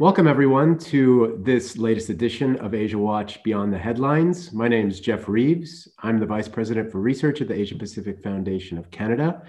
Welcome, everyone, to this latest edition of Asia Watch Beyond the Headlines. My name is Jeff Reeves. I'm the Vice President for Research at the Asia Pacific Foundation of Canada.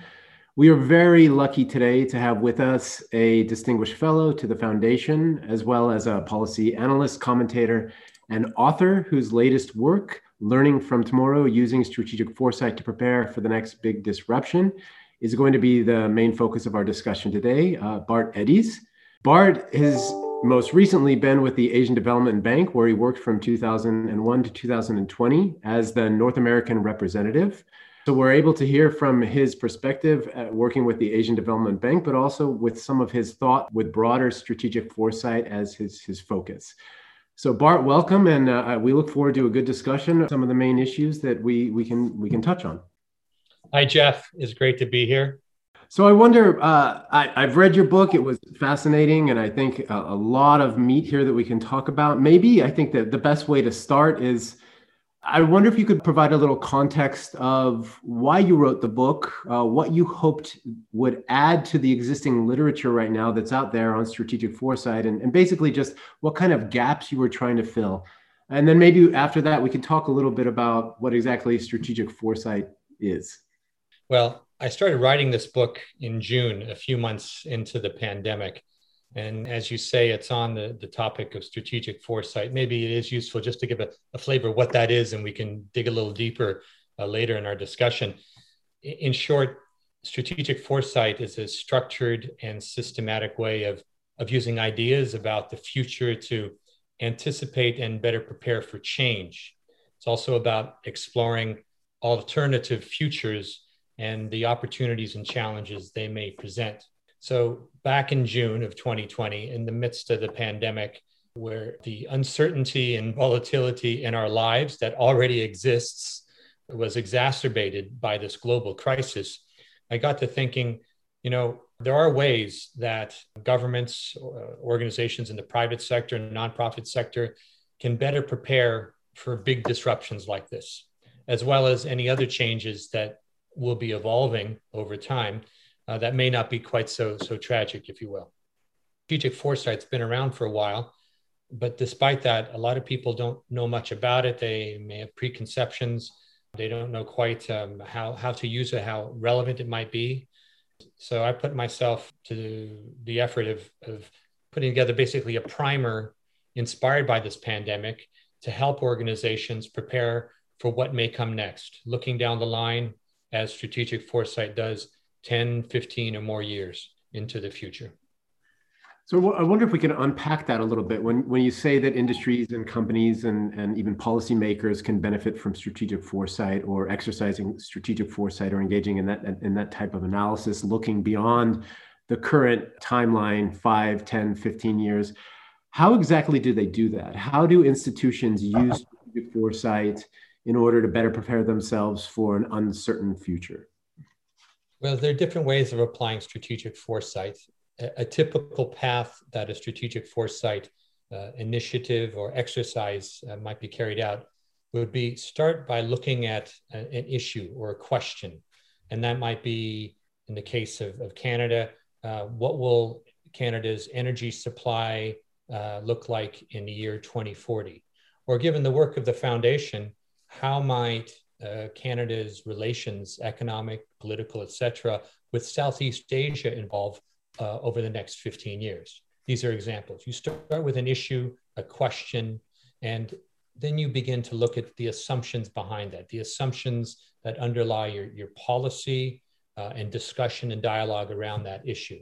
We are very lucky today to have with us a distinguished fellow to the foundation, as well as a policy analyst, commentator, and author whose latest work, Learning from Tomorrow Using Strategic Foresight to Prepare for the Next Big Disruption, is going to be the main focus of our discussion today. Uh, Bart Édes. Bart has most recently been with the Asian Development Bank, where he worked from 2001 to 2020 as the North American representative. So we're able to hear from his perspective uh, working with the Asian Development Bank, but also with some of his thought with broader strategic foresight as his, his focus. So Bart, welcome, and uh, we look forward to a good discussion of some of the main issues that we, we, can, we can touch on. Hi, Jeff. It's great to be here. So I wonder. Uh, I, have read your book; it was fascinating, and I think a, a, lot of meat here that we can talk about. Maybe I think that the best way to start is. I wonder if you could provide a little context of why you wrote the book, uh, what you hoped would add to the existing literature right now that's out there on strategic foresight, and, and basically just what kind of gaps you were trying to fill. And then maybe after that, we can talk a little bit about what exactly strategic foresight is. Well, I started writing this book in June, a few months into the pandemic. And as you say, it's on the, the topic of strategic foresight. Maybe it is useful just to give a, a flavor of what that is, and we can dig a little deeper uh, later in our discussion. In short, strategic foresight is a structured and systematic way of, of using ideas about the future to anticipate and better prepare for change. It's also about exploring alternative futures and the opportunities and challenges they may present. So, back in June of 2020, in the midst of the pandemic, where the uncertainty and volatility in our lives that already exists was exacerbated by this global crisis, I got to thinking, you know, there are ways that governments, organizations in the private sector and nonprofit sector can better prepare for big disruptions like this, as well as any other changes that will be evolving over time uh, that may not be quite so so tragic, if you will. Strategic foresight's been around for a while, but despite that, a lot of people don't know much about it. They may have preconceptions. They don't know quite um, how how to use it, how relevant it might be. So I put myself to the effort of of putting together basically a primer inspired by this pandemic to help organizations prepare for what may come next, looking down the line as strategic foresight does 10, 15 or more years into the future. So I wonder if we can unpack that a little bit. When, when you say that industries and companies and, and even policymakers can benefit from strategic foresight or exercising strategic foresight or engaging in that, in that type of analysis, looking beyond the current timeline, 5, 10, 15 years, how exactly do they do that? How do institutions use strategic foresight in order to better prepare themselves for an uncertain future? Well, there are different ways of applying strategic foresight. A, a typical path that a strategic foresight uh, initiative or exercise uh, might be carried out would be start by looking at a, an issue or a question. And that might be, in the case of, of Canada, uh, what will Canada's energy supply uh, look like in the year 2040? Or given the work of the foundation, how might uh, Canada's relations, economic, political, etc., with Southeast Asia evolve uh, over the next 15 years? These are examples. You start with an issue, a question, and then you begin to look at the assumptions behind that, the assumptions that underlie your, your policy uh, and discussion and dialogue around that issue.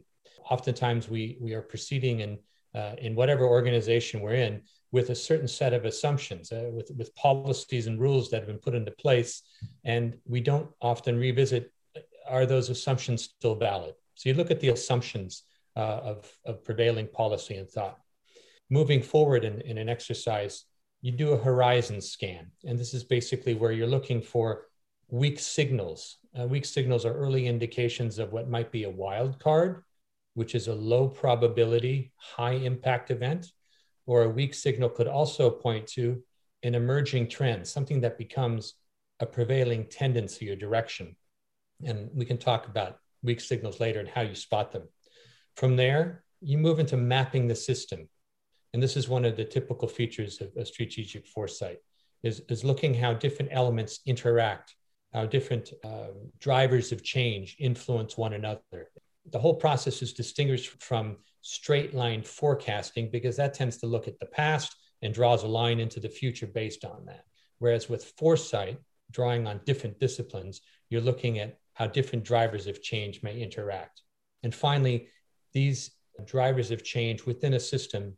Oftentimes, we, we are proceeding in, uh, in whatever organization we're in with a certain set of assumptions, uh, with, with policies and rules that have been put into place. And we don't often revisit are those assumptions still valid? So you look at the assumptions uh, of, of prevailing policy and thought. Moving forward in, in an exercise, you do a horizon scan. And this is basically where you're looking for weak signals. Uh, weak signals are early indications of what might be a wild card, which is a low probability, high impact event or a weak signal could also point to an emerging trend, something that becomes a prevailing tendency or direction. And we can talk about weak signals later and how you spot them. From there, you move into mapping the system. and this is one of the typical features of, strategic foresight, is, is looking how different elements interact, how different uh, drivers of change influence one another. The whole process is distinguished from straight line forecasting because that tends to look at the past and draws a line into the future based on that. Whereas with foresight, drawing on different disciplines, you're looking at how different drivers of change may interact. And finally, these drivers of change within a system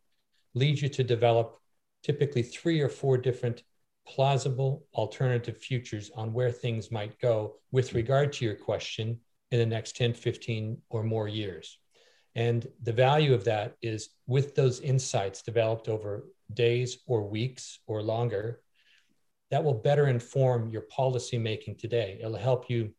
lead you to develop typically three or four different plausible alternative futures on where things might go with regard to your question in the next 10, 15 or more years. And the value of that is with those insights developed over days or weeks or longer, that will better inform your policy making today. It'll help you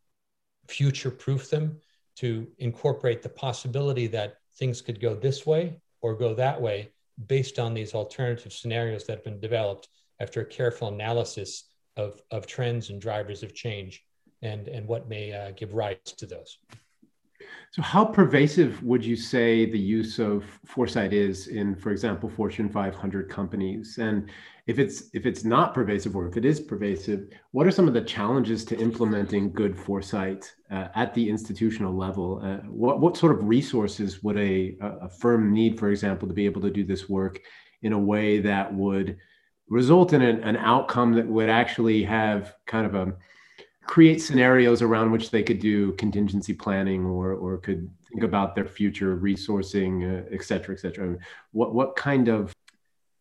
future proof them to incorporate the possibility that things could go this way or go that way based on these alternative scenarios that have been developed after a careful analysis of, of trends and drivers of change and, and what may uh, give rise to those. So, how pervasive would you say the use of foresight is in, for example, Fortune 500 companies? And if it's if it's not pervasive, or if it is pervasive, what are some of the challenges to implementing good foresight uh, at the institutional level? Uh, what what sort of resources would a a firm need, for example, to be able to do this work in a way that would result in an, an outcome that would actually have kind of a create scenarios around which they could do contingency planning or or could think about their future resourcing, uh, et cetera, et cetera. What what kind of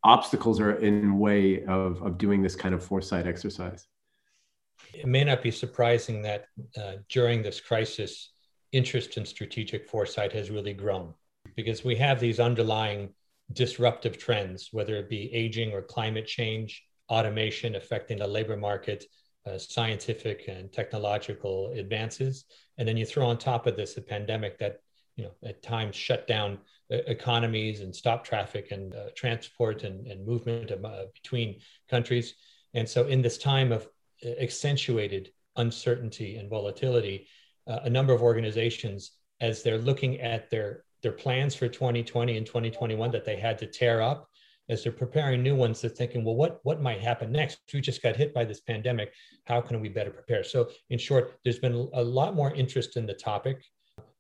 obstacles are in way of of doing this kind of foresight exercise? It may not be surprising that uh, during this crisis, interest in strategic foresight has really grown because we have these underlying disruptive trends, whether it be aging or climate change, automation affecting the labor market, uh, scientific and technological advances, and then you throw on top of this a pandemic that you know at times shut down uh, economies and stop traffic and uh, transport and, and movement uh, between countries. And so, in this time of uh, accentuated uncertainty and volatility, uh, a number of organizations, as they're looking at their their plans for 2020 and 2021 that they had to tear up as they're preparing new ones, they're thinking, well, what, what might happen next? We just got hit by this pandemic. How can we better prepare? So, in short, there's been a lot more interest in the topic.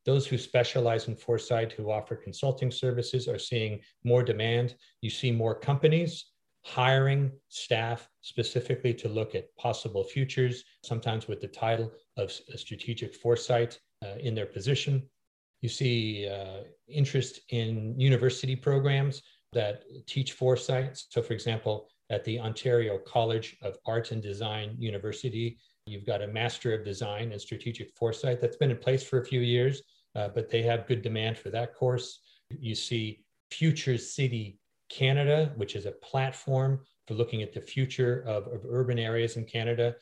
Those who specialize in foresight, who offer consulting services, are seeing more demand. You see more companies hiring staff specifically to look at possible futures, sometimes with the title of strategic foresight uh, in their position. You see uh, interest in university programs that teach foresight. So, for example, at the Ontario College of Art and Design University, you've got a Master of Design and Strategic Foresight that's been in place for a few years, uh, but they have good demand for that course. You see Future City Canada, which is a platform for looking at the future of, of urban areas in Canada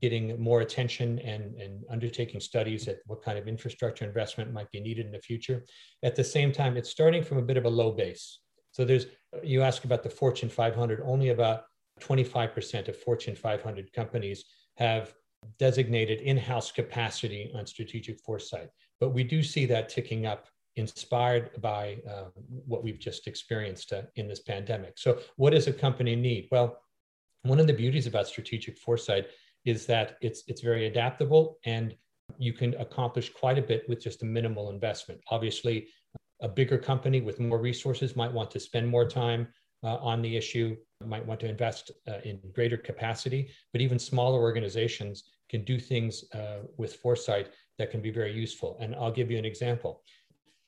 getting more attention and, and undertaking studies at what kind of infrastructure investment might be needed in the future. At the same time, it's starting from a bit of a low base. So there's, you ask about the Fortune 500, only about 25% of Fortune 500 companies have designated in-house capacity on strategic foresight. But we do see that ticking up inspired by uh, what we've just experienced uh, in this pandemic. So what does a company need? Well, one of the beauties about strategic foresight is that it's it's very adaptable and you can accomplish quite a bit with just a minimal investment. Obviously, a bigger company with more resources might want to spend more time uh, on the issue, might want to invest uh, in greater capacity, but even smaller organizations can do things uh, with foresight that can be very useful. And I'll give you an example.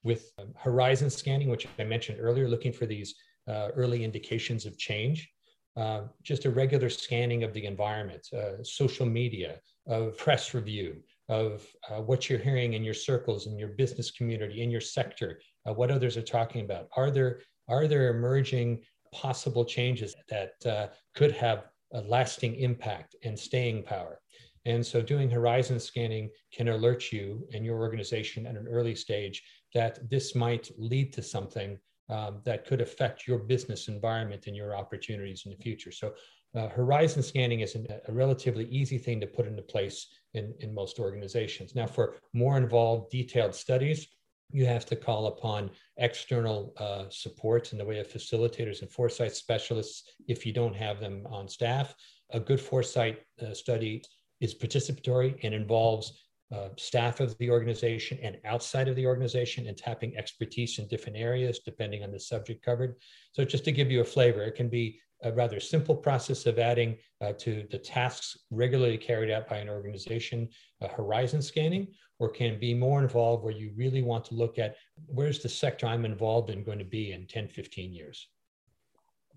With um, horizon scanning, which I mentioned earlier, looking for these uh, early indications of change, uh, just a regular scanning of the environment, uh, social media, of press review, of what you're hearing in your circles, in your business community, in your sector, uh, what others are talking about. Are there are there emerging possible changes that uh, could have a lasting impact and staying power? And so, doing horizon scanning can alert you and your organization at an early stage that this might lead to something um, that could affect your business environment and your opportunities in the future. So, uh, horizon scanning is an, a relatively easy thing to put into place in, in most organizations. Now, for more involved, detailed studies, you have to call upon external uh, support in the way of facilitators and foresight specialists if you don't have them on staff. A good foresight uh, study is participatory and involves uh, staff of the organization and outside of the organization and tapping expertise in different areas depending on the subject covered. So just to give you a flavor, it can be a rather simple process of adding uh, to the tasks regularly carried out by an organization, uh, horizon scanning, or can be more involved where you really want to look at where's the sector I'm involved in going to be in 10, 15 years.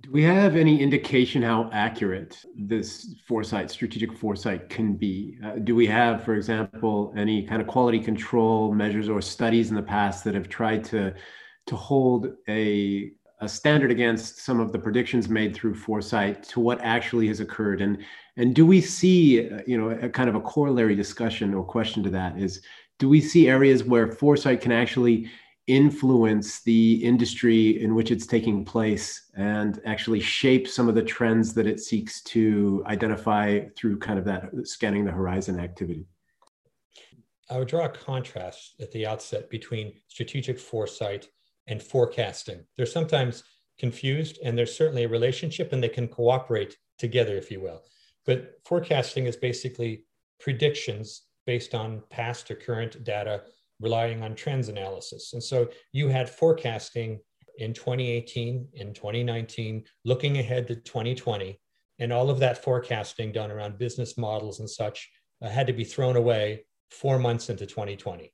Do we have any indication how accurate this foresight, strategic foresight can be? Uh, do we have, for example, any kind of quality control measures or studies in the past that have tried to, to hold a, a standard against some of the predictions made through foresight to what actually has occurred? And, and do we see, you know, a kind of a corollary discussion or question to that is, do we see areas where foresight can actually influence the industry in which it's taking place and actually shape some of the trends that it seeks to identify through kind of that scanning the horizon activity. I would draw a contrast at the outset between strategic foresight and forecasting. They're sometimes confused, and there's certainly a relationship, and they can cooperate together, if you will. But forecasting is basically predictions based on past or current data relying on trends analysis. And so you had forecasting in 2018, in 2019, looking ahead to 2020, and all of that forecasting done around business models and such uh, had to be thrown away four months into 2020.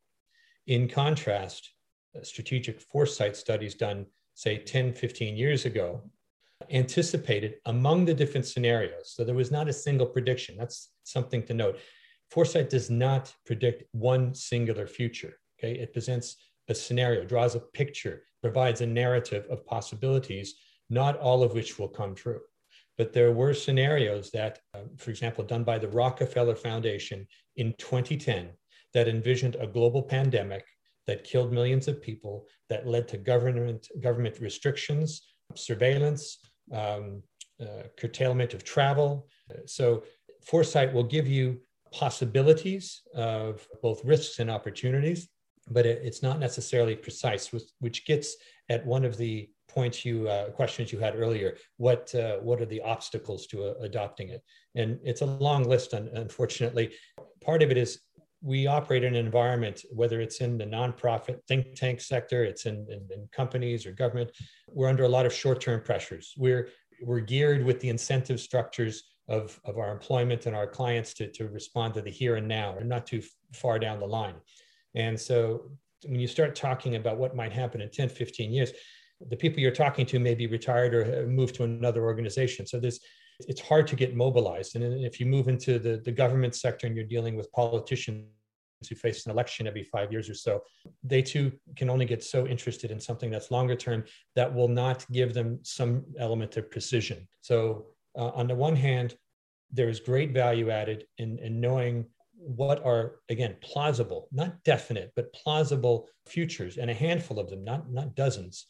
In contrast, strategic foresight studies done, say, 10, 15 years ago, anticipated among the different scenarios. So there was not a single prediction. That's something to note. Foresight does not predict one singular future. Okay, it presents a scenario, draws a picture, provides a narrative of possibilities, not all of which will come true. But there were scenarios that, uh, for example, done by the Rockefeller Foundation in 2010 that envisioned a global pandemic that killed millions of people, that led to government, government restrictions, surveillance, um, uh, curtailment of travel. So, foresight will give you possibilities of both risks and opportunities, but it, it's not necessarily precise, which, which, gets at one of the points you uh, questions you had earlier. What uh, what are the obstacles to uh, adopting it? And it's a long list. unfortunately, part of it is we operate in an environment, whether it's in the nonprofit think tank sector, it's in, in, in companies or government, we're under a lot of short-term pressures. We're we're geared with the incentive structures of, of our employment and our clients to, to respond to the here and now and not too far down the line. And so when you start talking about what might happen in 10, 15 years, the people you're talking to may be retired or moved to another organization. So there's it's hard to get mobilized. And if you move into the, the government sector and you're dealing with politicians who face an election every five years or so, they too can only get so interested in something that's longer term that will not give them some element of precision. So uh, on the one hand, there is great value added in, in knowing what are again plausible not definite but plausible futures and a handful of them not not dozens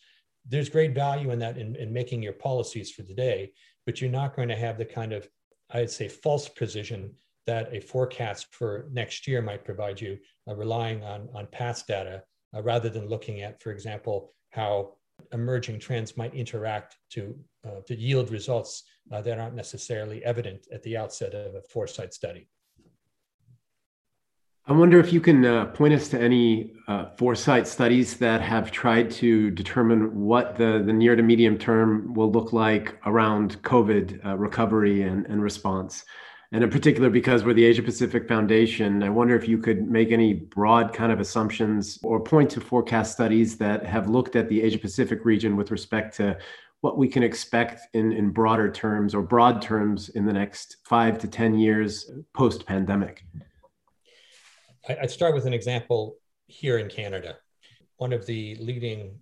there's great value in that in, in making your policies for the day but you're not going to have the kind of i'd say false precision that a forecast for next year might provide you uh, relying on on past data uh, rather than looking at for example how emerging trends might interact to uh, to yield results uh, that aren't necessarily evident at the outset of a foresight study I wonder if you can uh, point us to any uh, foresight studies that have tried to determine what the, the near to medium term will look like around COVID uh, recovery and, and response. And in particular, because we're the Asia Pacific Foundation, I wonder if you could make any broad kind of assumptions or point to forecast studies that have looked at the Asia Pacific region with respect to what we can expect in, in broader terms or broad terms in the next five to 10 years post pandemic. I'd start with an example here in Canada. One of the leading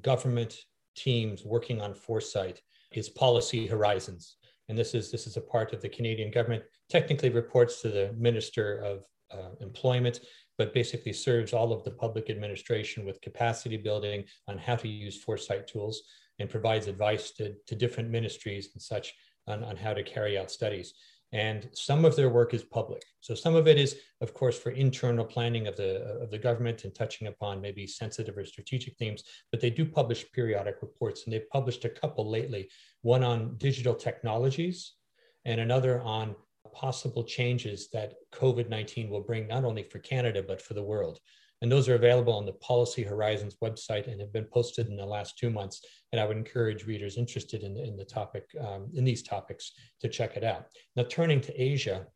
government teams working on foresight is Policy Horizons. And this is, this is a part of the Canadian government, technically reports to the Minister of uh, Employment, but basically serves all of the public administration with capacity building on how to use foresight tools and provides advice to, to different ministries and such on, on how to carry out studies. And some of their work is public. So some of it is, of course, for internal planning of the of the government and touching upon maybe sensitive or strategic themes. But they do publish periodic reports, and they've published a couple lately. One on digital technologies, and another on possible changes that COVID 19 will bring, not only for Canada, but for the world. And those are available on the Policy Horizons website and have been posted in the last two months. And I would encourage readers interested in, in the topic, um, in these topics, to check it out. Now, turning to Asia,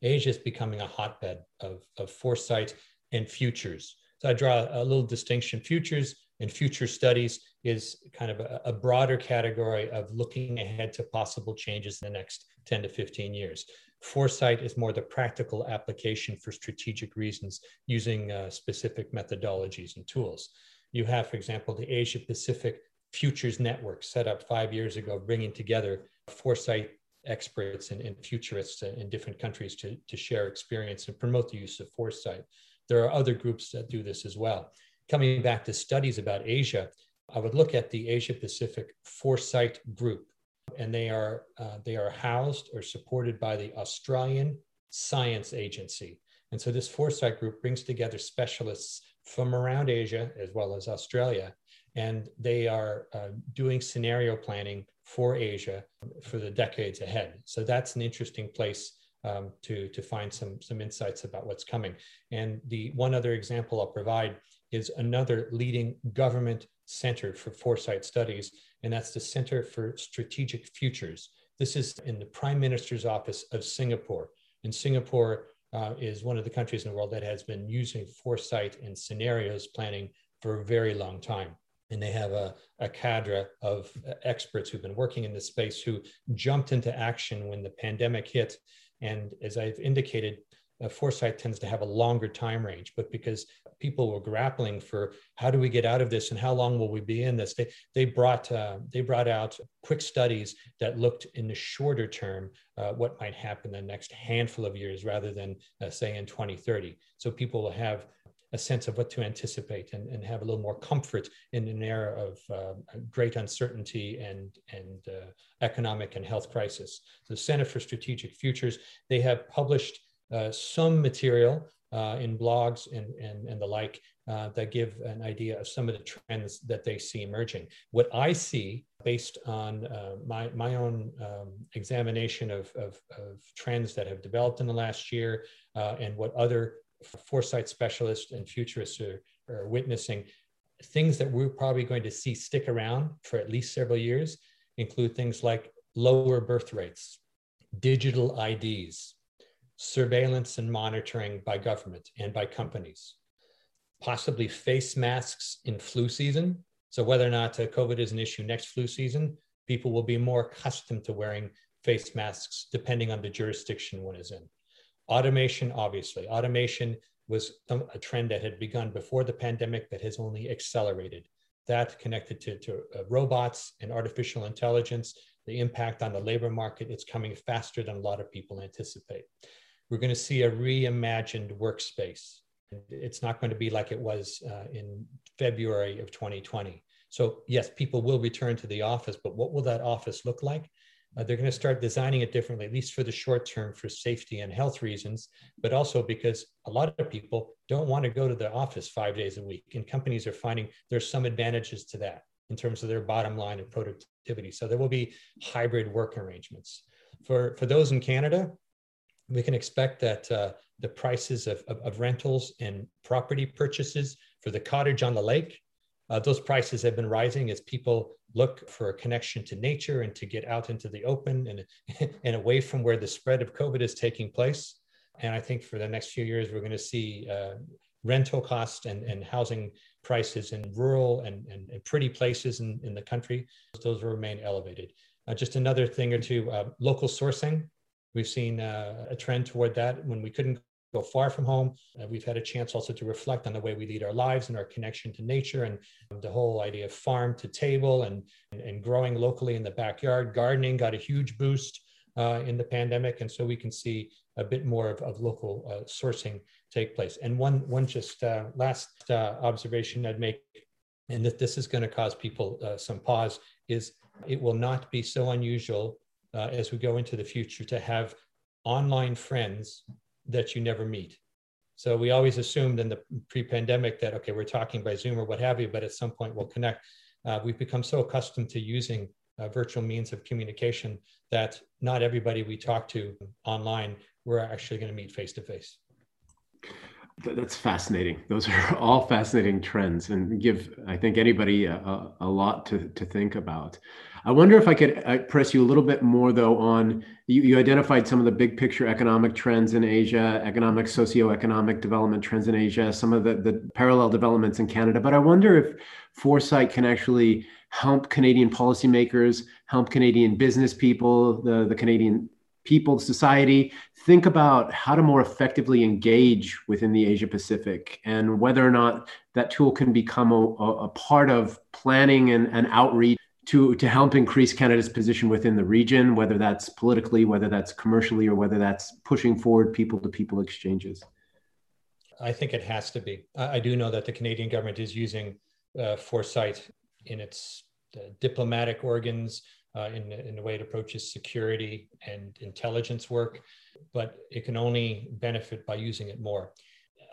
Asia is becoming a hotbed of, of foresight and futures. So I draw a little distinction. Futures and future studies is kind of a, a broader category of looking ahead to possible changes in the next 10 to 15 years. Foresight is more the practical application for strategic reasons using uh, specific methodologies and tools. You have, for example, the Asia Pacific Futures Network set up five years ago, bringing together foresight experts and, and futurists in different countries to, to share experience and promote the use of foresight. There are other groups that do this as well. Coming back to studies about Asia, I would look at the Asia Pacific Foresight Group and they are uh, they are housed or supported by the Australian Science Agency. And so this foresight group brings together specialists from around Asia as well as Australia, and they are uh, doing scenario planning for Asia for the decades ahead. So that's an interesting place um, to, to find some, some insights about what's coming. And the one other example I'll provide is another leading government center for foresight studies and that's the Center for Strategic Futures. This is in the Prime Minister's office of Singapore. And Singapore uh, is one of the countries in the world that has been using foresight and scenarios planning for a very long time. And they have a, a cadre of experts who've been working in this space who jumped into action when the pandemic hit. And as I've indicated, uh, foresight tends to have a longer time range, but because people were grappling for how do we get out of this and how long will we be in this, they, they, brought, uh, they brought out quick studies that looked in the shorter term uh, what might happen the next handful of years rather than, uh, say, in 2030. So people will have a sense of what to anticipate and, and have a little more comfort in an era of uh, great uncertainty and, and uh, economic and health crisis. The Center for Strategic Futures, they have published some material uh, in blogs and, and, and the like uh, that give an idea of some of the trends that they see emerging. What I see based on uh, my, my own um, examination of, of, of, trends that have developed in the last year uh, and what other foresight specialists and futurists are, are witnessing, things that we're probably going to see stick around for at least several years include things like lower birth rates, digital IDs, surveillance and monitoring by government and by companies, possibly face masks in flu season. So, whether or not uh, COVID is an issue next flu season, people will be more accustomed to wearing face masks depending on the jurisdiction one is in. Automation, obviously, automation was a trend that had begun before the pandemic that has only accelerated. That connected to, to uh, robots and artificial intelligence, the impact on the labor market, it's coming faster than a lot of people anticipate we're going to see a reimagined workspace. It's not going to be like it was uh, in February of 2020. So, yes, people will return to the office, but what will that office look like? Uh, they're going to start designing it differently, at least for the short term, for safety and health reasons, but also because a lot of people don't want to go to the office five days a week. And companies are finding there's some advantages to that in terms of their bottom line and productivity. So there will be hybrid work arrangements. For, for those in Canada, we can expect that uh, the prices of, of, of, rentals and property purchases for the cottage on the lake, uh, those prices have been rising as people look for a connection to nature and to get out into the open and, and away from where the spread of COVID is taking place. And I think for the next few years, we're going to see uh, rental costs and, and housing prices in rural and, and, and pretty places in, in the country. Those will remain elevated. Uh, just another thing or two, uh, local sourcing. We've seen uh, a trend toward that when we couldn't go far from home. Uh, we've had a chance also to reflect on the way we lead our lives and our connection to nature and the whole idea of farm to table and, and growing locally in the backyard. Gardening got a huge boost uh, in the pandemic. And so we can see a bit more of, of local uh, sourcing take place. And one, one just uh, last uh, observation I'd make, and that this is going to cause people uh, some pause, is it will not be so unusual uh, as we go into the future to have online friends that you never meet. So we always assumed in the pre-pandemic that okay, we're talking by Zoom or what have you, but at some point we'll connect. Uh, we've become so accustomed to using uh, virtual means of communication that not everybody we talk to online we're actually going to meet face to face. That's fascinating. Those are all fascinating trends and give, I think, anybody a, a, lot to, to think about. I wonder if I could uh, press you a little bit more, though, on you, you identified some of the big picture economic trends in Asia, economic, socioeconomic development trends in Asia, some of the, the parallel developments in Canada. But I wonder if foresight can actually help Canadian policymakers, help Canadian business people, the, the Canadian people, society, think about how to more effectively engage within the Asia Pacific and whether or not that tool can become a, a part of planning and, and outreach to, to help increase Canada's position within the region, whether that's politically, whether that's commercially, or whether that's pushing forward people to people exchanges? I think it has to be. I do know that the Canadian government is using uh, foresight in its uh, diplomatic organs, uh, in, in the way it approaches security and intelligence work, but it can only benefit by using it more.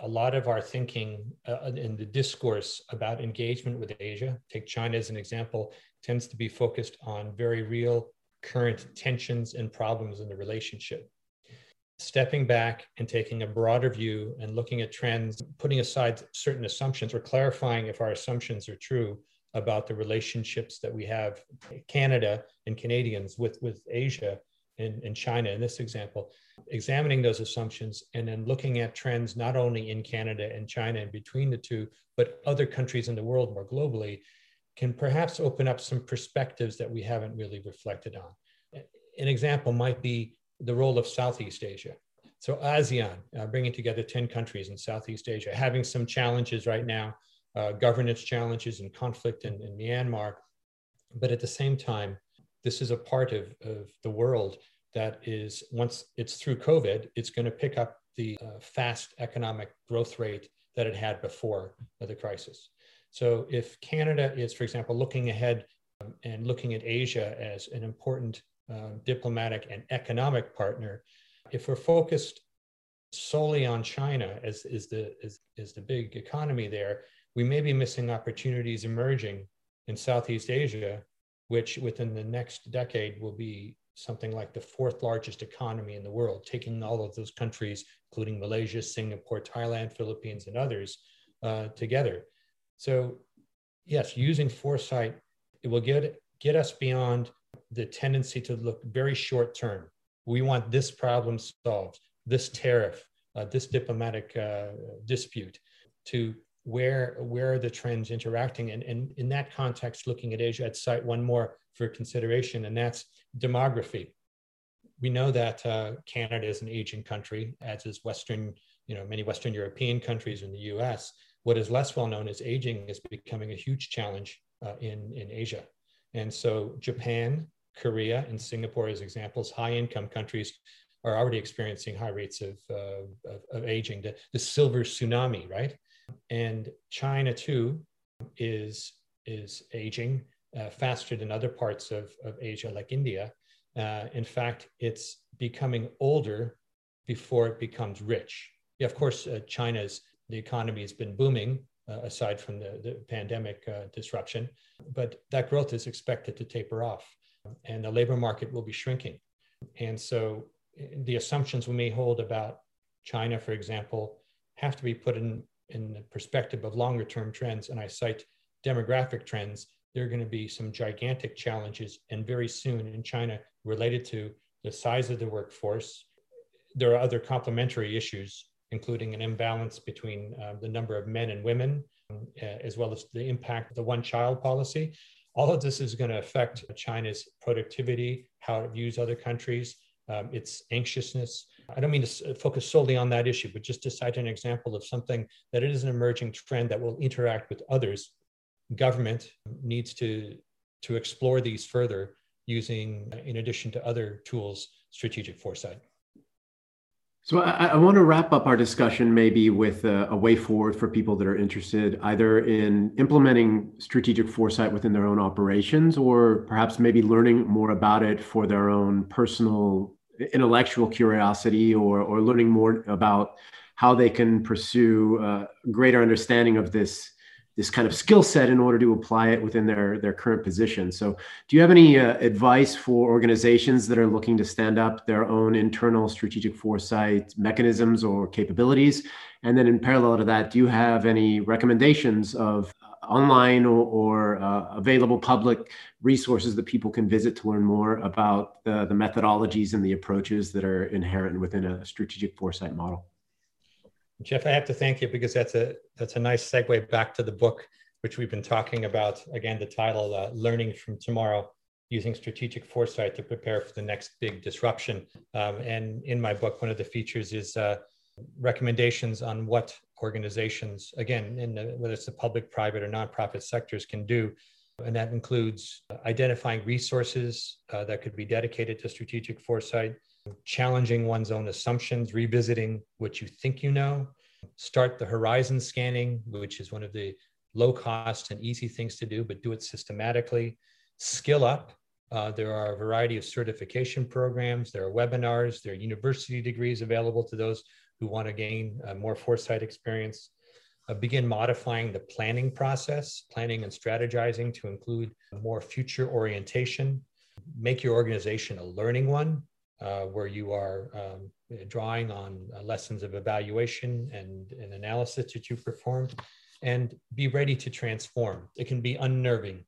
A lot of our thinking uh, in the discourse about engagement with Asia, take China as an example, tends to be focused on very real current tensions and problems in the relationship. Stepping back and taking a broader view and looking at trends, putting aside certain assumptions or clarifying if our assumptions are true about the relationships that we have Canada and Canadians with, with Asia and, and China in this example, examining those assumptions and then looking at trends not only in Canada and China and between the two, but other countries in the world more globally, can perhaps open up some perspectives that we haven't really reflected on. An example might be the role of Southeast Asia. So ASEAN, uh, bringing together 10 countries in Southeast Asia, having some challenges right now uh, governance challenges and conflict in, in, Myanmar. But at the same time, this is a part of, of the world that is, once it's through COVID, it's going to pick up the uh, fast economic growth rate that it had before the crisis. So if Canada is, for example, looking ahead um, and looking at Asia as an important uh, diplomatic and economic partner, if we're focused solely on China as is the is, is the big economy there, we may be missing opportunities emerging in Southeast Asia, which within the next decade will be something like the fourth largest economy in the world, taking all of those countries, including Malaysia, Singapore, Thailand, Philippines, and others, uh, together. So, yes, using foresight, it will get, get us beyond the tendency to look very short term. We want this problem solved, this tariff, uh, this diplomatic uh, dispute, to where where are the trends interacting? And, and in that context looking at asia i'd cite one more for consideration and that's demography. We know that uh, canada is an aging country as is western you know many western european countries in the us what is less well known is aging is becoming a huge challenge uh, in in asia. And so japan korea and singapore as examples high income countries are already experiencing high rates of, uh, of, of aging. The, the silver tsunami right and China too is is aging uh, faster than other parts of, of Asia, like India. Uh, in fact, it's becoming older before it becomes rich. Yeah, of course, uh, China's the economy has been booming uh, aside from the, the pandemic uh, disruption, but that growth is expected to taper off, and the labor market will be shrinking. And so, the assumptions we may hold about China, for example, have to be put in in the perspective of longer term trends, and I cite demographic trends, there are going to be some gigantic challenges, and very soon in China related to the size of the workforce. There are other complementary issues, including an imbalance between uh, the number of men and women, uh, as well as the impact of the one child policy. All of this is going to affect China's productivity, how it views other countries, um, its anxiousness. I don't mean to uh, focus solely on that issue, but just to cite an example of something that it is an emerging trend that will interact with others. Government needs to, to explore these further using, uh, in addition to other tools, strategic foresight. So I, I, want to wrap up our discussion maybe with a, a, way forward for people that are interested either in implementing strategic foresight within their own operations or perhaps maybe learning more about it for their own personal intellectual curiosity or, or learning more about how they can pursue a greater understanding of this this kind of skill set in order to apply it within their their current position. So, do you have any uh, advice for organizations that are looking to stand up their own internal strategic foresight mechanisms or capabilities? And then, in parallel to that, do you have any recommendations of online or, or uh, available public resources that people can visit to learn more about the, the methodologies and the approaches that are inherent within a strategic foresight model? Jeff, I have to thank you because that's a that's a nice segue back to the book, which we've been talking about. Again, the title uh, "Learning from Tomorrow: Using Strategic Foresight to Prepare for the Next Big Disruption." Um, and in my book, one of the features is uh, recommendations on what organizations, again, in the, whether it's the public, private, or nonprofit sectors, can do. And that includes identifying resources uh, that could be dedicated to strategic foresight, challenging one's own assumptions, revisiting what you think you know, start the horizon scanning, which is one of the low cost and easy things to do, but do it systematically, skill up. Uh, there are a variety of certification programs, there are webinars, there are university degrees available to those who want to gain more foresight experience. Uh, begin modifying the planning process, planning and strategizing to include more future orientation. Make your organization a learning one uh, where you are um, drawing on uh, lessons of evaluation and, and analysis that you performed and be ready to transform. It can be unnerving,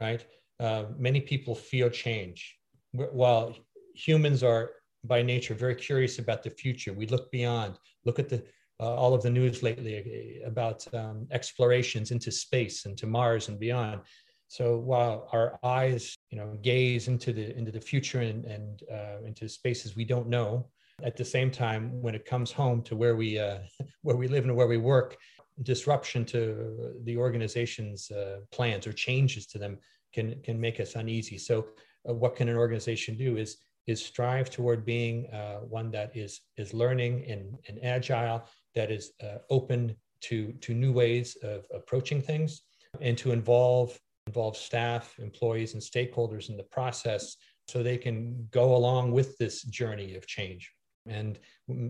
right? Uh, many people feel change. While humans are by nature very curious about the future, we look beyond, look at the uh, all of the news lately about um, explorations into space and to Mars and beyond. So while our eyes, you know, gaze into the into the future and, and uh, into spaces we don't know, at the same time, when it comes home to where we uh, where we live and where we work, disruption to the organization's uh, plans or changes to them can can make us uneasy. So, uh, what can an organization do is is strive toward being uh, one that is is learning and, and agile, that is uh, open to to new ways of approaching things, and to involve involve staff, employees, and stakeholders in the process so they can go along with this journey of change. And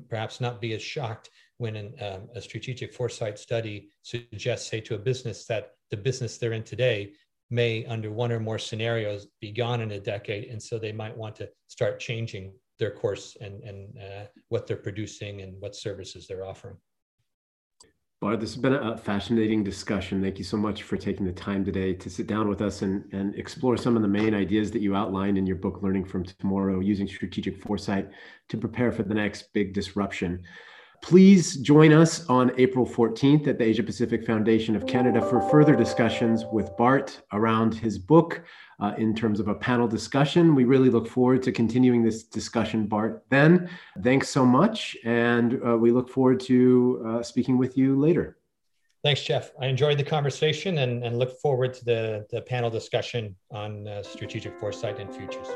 perhaps not be as shocked when an, um, a strategic foresight study suggests, say, to a business that the business they're in today may, under one or more scenarios, be gone in a decade. And so they might want to start changing their course and, and uh, what they're producing and what services they're offering. Bart, this has been a fascinating discussion. Thank you so much for taking the time today to sit down with us and, and explore some of the main ideas that you outlined in your book, Learning from Tomorrow, using strategic foresight to prepare for the next big disruption. Please join us on April 14th at the Asia Pacific Foundation of Canada for further discussions with Bart around his book uh, in terms of a panel discussion. We really look forward to continuing this discussion, Bart. Then, thanks so much. And uh, we look forward to uh, speaking with you later. Thanks, Jeff. I enjoyed the conversation and, and look forward to the, the panel discussion on uh, strategic foresight and futures.